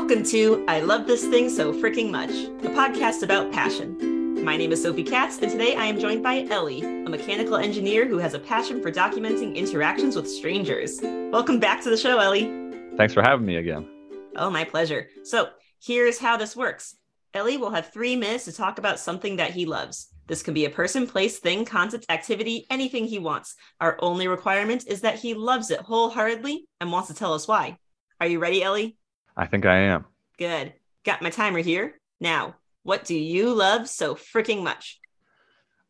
Welcome to I Love This Thing So Freaking Much, a podcast about passion. My name is Sophie Katz, and today I am joined by Elie, a mechanical engineer who has a passion for documenting interactions with strangers. Welcome back to the show, Elie. Thanks for having me again. Oh, my pleasure. So, here's how this works Elie will have three minutes to talk about something that he loves. This can be a person, place, thing, concept, activity, anything he wants. Our only requirement is that he loves it wholeheartedly and wants to tell us why. Are you ready, Elie? I think I am. Good. Got my timer here. Now, what do you love so freaking much?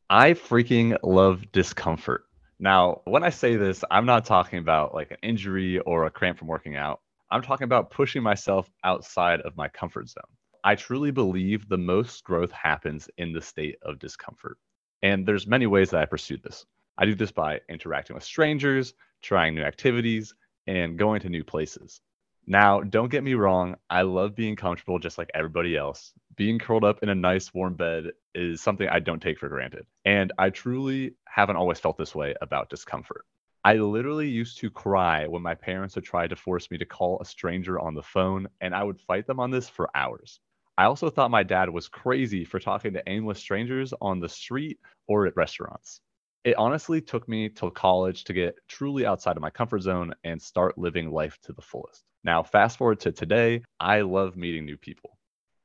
I freaking love discomfort. Now, when I say this, I'm not talking about like an injury or a cramp from working out. I'm talking about pushing myself outside of my comfort zone. I truly believe the most growth happens in the state of discomfort. And there's many ways that I pursue this. I do this by interacting with strangers, trying new activities, and going to new places. Now, don't get me wrong, I love being comfortable just like everybody else. Being curled up in a nice warm bed is something I don't take for granted. And I truly haven't always felt this way about discomfort. I literally used to cry when my parents would try to force me to call a stranger on the phone, and I would fight them on this for hours. I also thought my dad was crazy for talking to aimless strangers on the street or at restaurants. It honestly took me till college to get truly outside of my comfort zone and start living life to the fullest. Now, fast forward to today, I love meeting new people.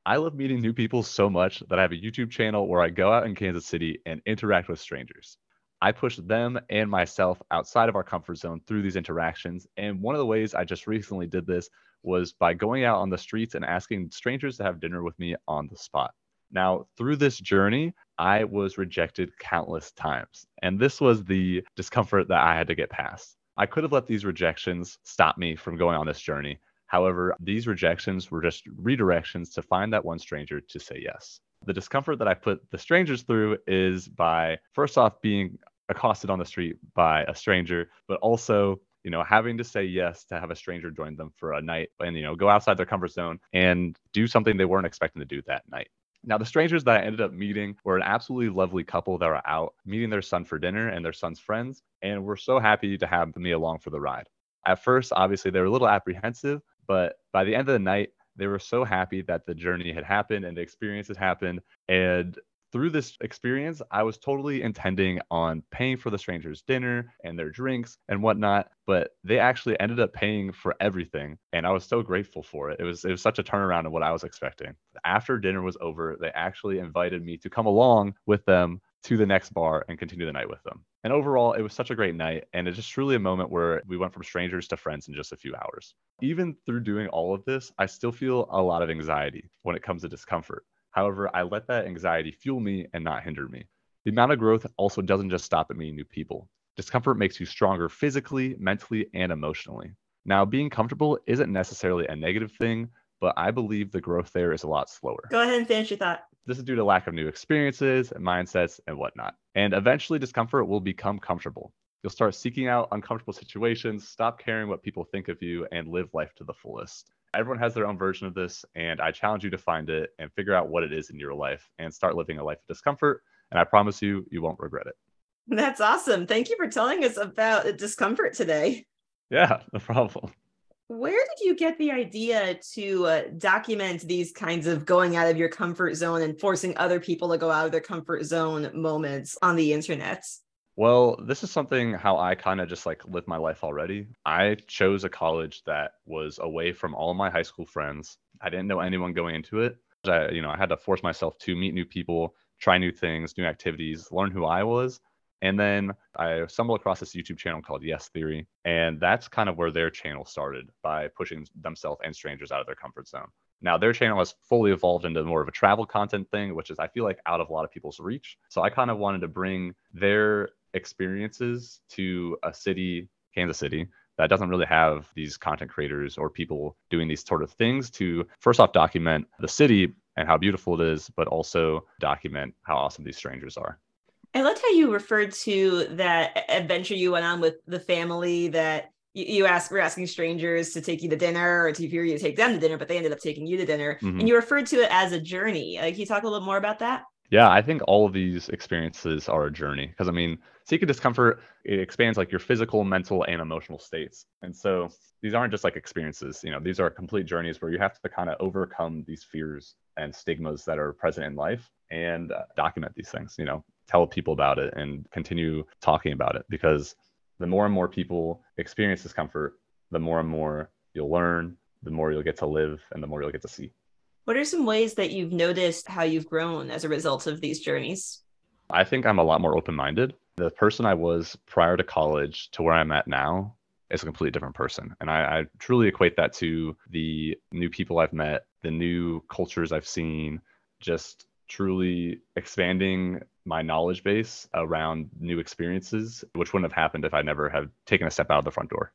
I love meeting new people so much that I have a YouTube channel where I go out in Kansas City and interact with strangers. I push them and myself outside of our comfort zone through these interactions. And one of the ways I just recently did this was by going out on the streets and asking strangers to have dinner with me on the spot. Now, through this journey, I was rejected countless times. And this was the discomfort that I had to get past. I could have let these rejections stop me from going on this journey. However, these rejections were just redirections to find that one stranger to say yes. The discomfort that I put the strangers through is by first off being accosted on the street by a stranger, but also you know having to say yes to have a stranger join them for a night and you know go outside their comfort zone and do something they weren't expecting to do that night now, the strangers that I ended up meeting were an absolutely lovely couple that were out meeting their son for dinner and their son's friends, and we're so happy to have me along for the ride. At first, obviously, they were a little apprehensive, but by the end of the night, they were so happy that the journey had happened and the experience had happened. And through this experience, I was totally intending on paying for the strangers' dinner and their drinks and whatnot, but they actually ended up paying for everything, and I was so grateful for it. It was it was such a turnaround of what I was expecting. After dinner was over, they actually invited me to come along with them to the next bar and continue the night with them. And overall, it was such a great night. And it's just truly a moment where we went from strangers to friends in just a few hours. Even through doing all of this, I still feel a lot of anxiety when it comes to discomfort. However, I let that anxiety fuel me and not hinder me. The amount of growth also doesn't just stop at meeting new people. Discomfort makes you stronger physically, mentally, and emotionally. Now, being comfortable isn't necessarily a negative thing, but I believe the growth there is a lot slower. Go ahead and finish your thought. This is due to lack of new experiences and mindsets and whatnot. And eventually, discomfort will become comfortable. You'll start seeking out uncomfortable situations, stop caring what people think of you, and live life to the fullest everyone has their own version of this and i challenge you to find it and figure out what it is in your life and start living a life of discomfort. And i promise you you won't regret it. That's awesome. Thank you for telling us about discomfort today. Yeah no problem. Where did you get the idea to uh, document these kinds of going out of your comfort zone and forcing other people to go out of their comfort zone moments on the internet well, this is something how I kind of just like live my life already. I chose a college that was away from all my high school friends. I didn't know anyone going into it. I, you know, I had to force myself to meet new people, try new things, new activities, learn who I was. And then I stumbled across this YouTube channel called Yes Theory. And that's kind of where their channel started by pushing themselves and strangers out of their comfort zone. Now their channel has fully evolved into more of a travel content thing, which is I feel like out of a lot of people's reach. So I kind of wanted to bring their experiences to a city, Kansas City, that doesn't really have these content creators or people doing these sort of things to first off document the city and how beautiful it is, but also document how awesome these strangers are. I loved how you referred to that adventure you went on with the family that you, asked were asking strangers to take you to dinner or to hear you to take them to dinner, but they ended up taking you to dinner. Mm-hmm. And you referred to it as a journey. Uh, can you talk a little more about that? Yeah, I think all of these experiences are a journey because I mean, seeking discomfort it expands like your physical, mental, and emotional states. And so these aren't just like experiences, you know, these are complete journeys where you have to kind of overcome these fears and stigmas that are present in life and uh, document these things, you know, tell people about it and continue talking about it because the more and more people experience discomfort, the more and more you'll learn, the more you'll get to live, and the more you'll get to see. What are some ways that you've noticed how you've grown as a result of these journeys? I think I'm a lot more open minded. The person I was prior to college to where I'm at now is a completely different person. And I, I, truly equate that to the new people I've met, the new cultures I've seen, just truly expanding my knowledge base around new experiences, which wouldn't have happened if I never had taken a step out of the front door.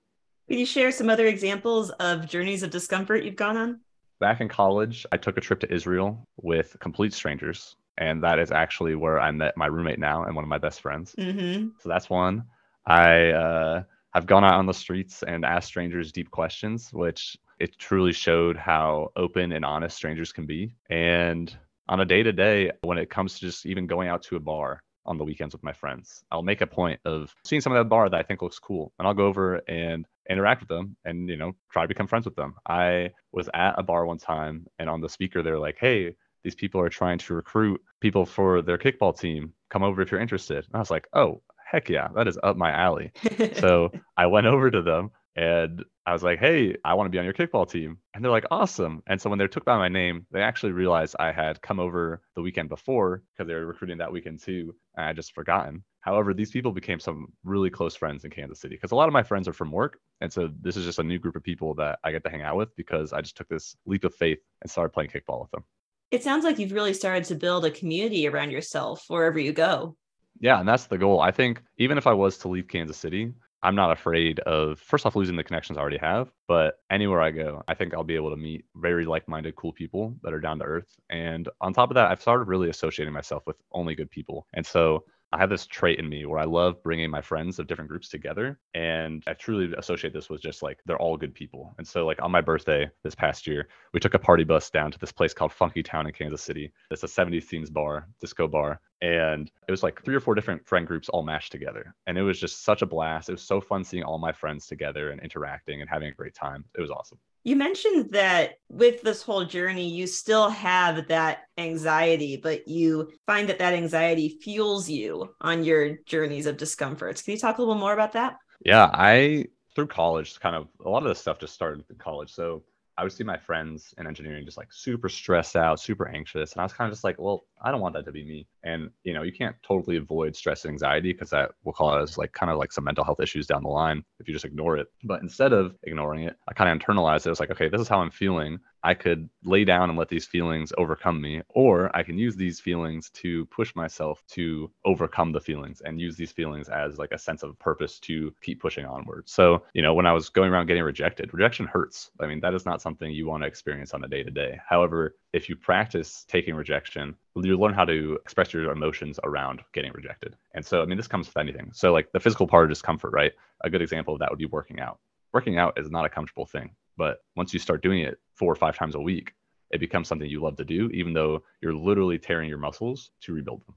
Can you share some other examples of journeys of discomfort you've gone on? Back in college, I took a trip to Israel with complete strangers. And that is actually where I met my roommate now and one of my best friends. Mm-hmm. So that's one. I uh, have gone out on the streets and asked strangers deep questions, which it truly showed how open and honest strangers can be. And on a day to day, when it comes to just even going out to a bar, on the weekends with my friends. I'll make a point of seeing some of that bar that I think looks cool, and I'll go over and interact with them and you know try to become friends with them. I was at a bar one time and on the speaker they're like hey these people are trying to recruit people for their kickball team. Come over if you're interested. And i was like oh heck yeah. That is up my alley. So i went over to them and I was like, "Hey, I want to be on your kickball team," and they're like, "Awesome!" And so when they took by my name, they actually realized I had come over the weekend before because they were recruiting that weekend too, and I just forgotten. However, these people became some really close friends in Kansas City because a lot of my friends are from work, and so this is just a new group of people that I get to hang out with because I just took this leap of faith and started playing kickball with them. It sounds like you've really started to build a community around yourself wherever you go. Yeah, and that's the goal. I think even if I was to leave Kansas City, I'm not afraid of first off losing the connections I already have, but anywhere I go, I think I'll be able to meet very like-minded, cool people that are down to earth. And on top of that, I've started really associating myself with only good people. And so I have this trait in me where I love bringing my friends of different groups together. And I truly associate this with just like they're all good people. And so, like, on my birthday this past year, we took a party bus down to this place called Funky Town in Kansas City. It's a 70s themes bar, disco bar. And it was like three or four different friend groups all mashed together. And it was just such a blast. It was so fun seeing all my friends together and interacting and having a great time. It was awesome. You mentioned that with this whole journey, you still have that anxiety, but you find that that anxiety fuels you on your journeys of discomforts. Can you talk a little more about that? Yeah, I through college, kind of a lot of this stuff just started in college. So I would see my friends in engineering just like super stressed out, super anxious. And I was kind of just like, well, I don't want that to be me. And, you know, you can't totally avoid stress and anxiety because that will cause like kind of like some mental health issues down the line if you just ignore it. But instead of ignoring it, I kind of internalized it. I was like, okay, this is how I'm feeling. I could lay down and let these feelings overcome me, or I can use these feelings to push myself to overcome the feelings and use these feelings as like a sense of purpose to keep pushing onward. So, you know, when I was going around getting rejected, rejection hurts. I mean, that is not something you want to experience on a day to day. However, if you practice taking rejection, you learn how to express your emotions around getting rejected. And so, I mean, this comes with anything. So, like the physical part of discomfort, right? A good example of that would be working out. Working out is not a comfortable thing, but once you start doing it four or five times a week, it becomes something you love to do, even though you're literally tearing your muscles to rebuild them.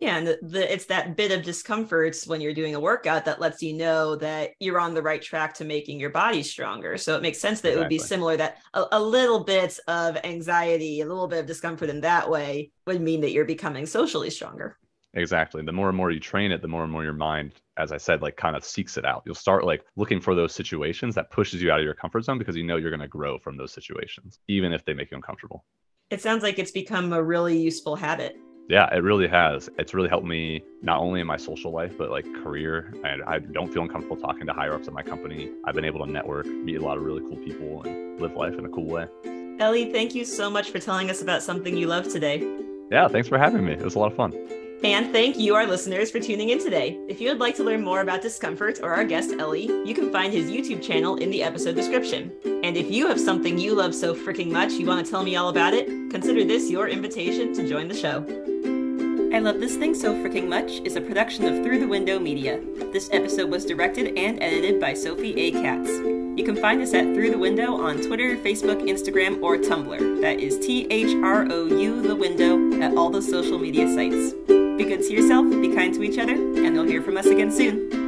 Yeah, and the, the, it's that bit of discomfort when you're doing a workout that lets you know that you're on the right track to making your body stronger. So it makes sense that exactly. it would be similar that a, a, little bit of anxiety, a little bit of discomfort in that way would mean that you're becoming socially stronger. Exactly. The more and more you train it, the more and more your mind, as I said, like kind of seeks it out. You'll start like looking for those situations that pushes you out of your comfort zone because you know you're going to grow from those situations, even if they make you uncomfortable. It sounds like it's become a really useful habit. Yeah, it really has. It's really helped me not only in my social life, but like career. I, I don't feel uncomfortable talking to higher ups at my company. I've been able to network, meet a lot of really cool people, and live life in a cool way. Elie, thank you so much for telling us about something you love today. Yeah, thanks for having me. It was a lot of fun. And thank you, our listeners, for tuning in today. If you would like to learn more about Discomfort or our guest Elie, you can find his YouTube channel in the episode description. And if you have something you love so freaking much you want to tell me all about it, consider this your invitation to join the show. I Love This Thing So Freaking Much is a production of Through the Window Media. This episode was directed and edited by Sophie A. Katz. You can find us at Through the Window on Twitter, Facebook, Instagram, or Tumblr. That is T H R O U the window at all the social media sites. Be good to yourself, be kind to each other, and you'll hear from us again soon.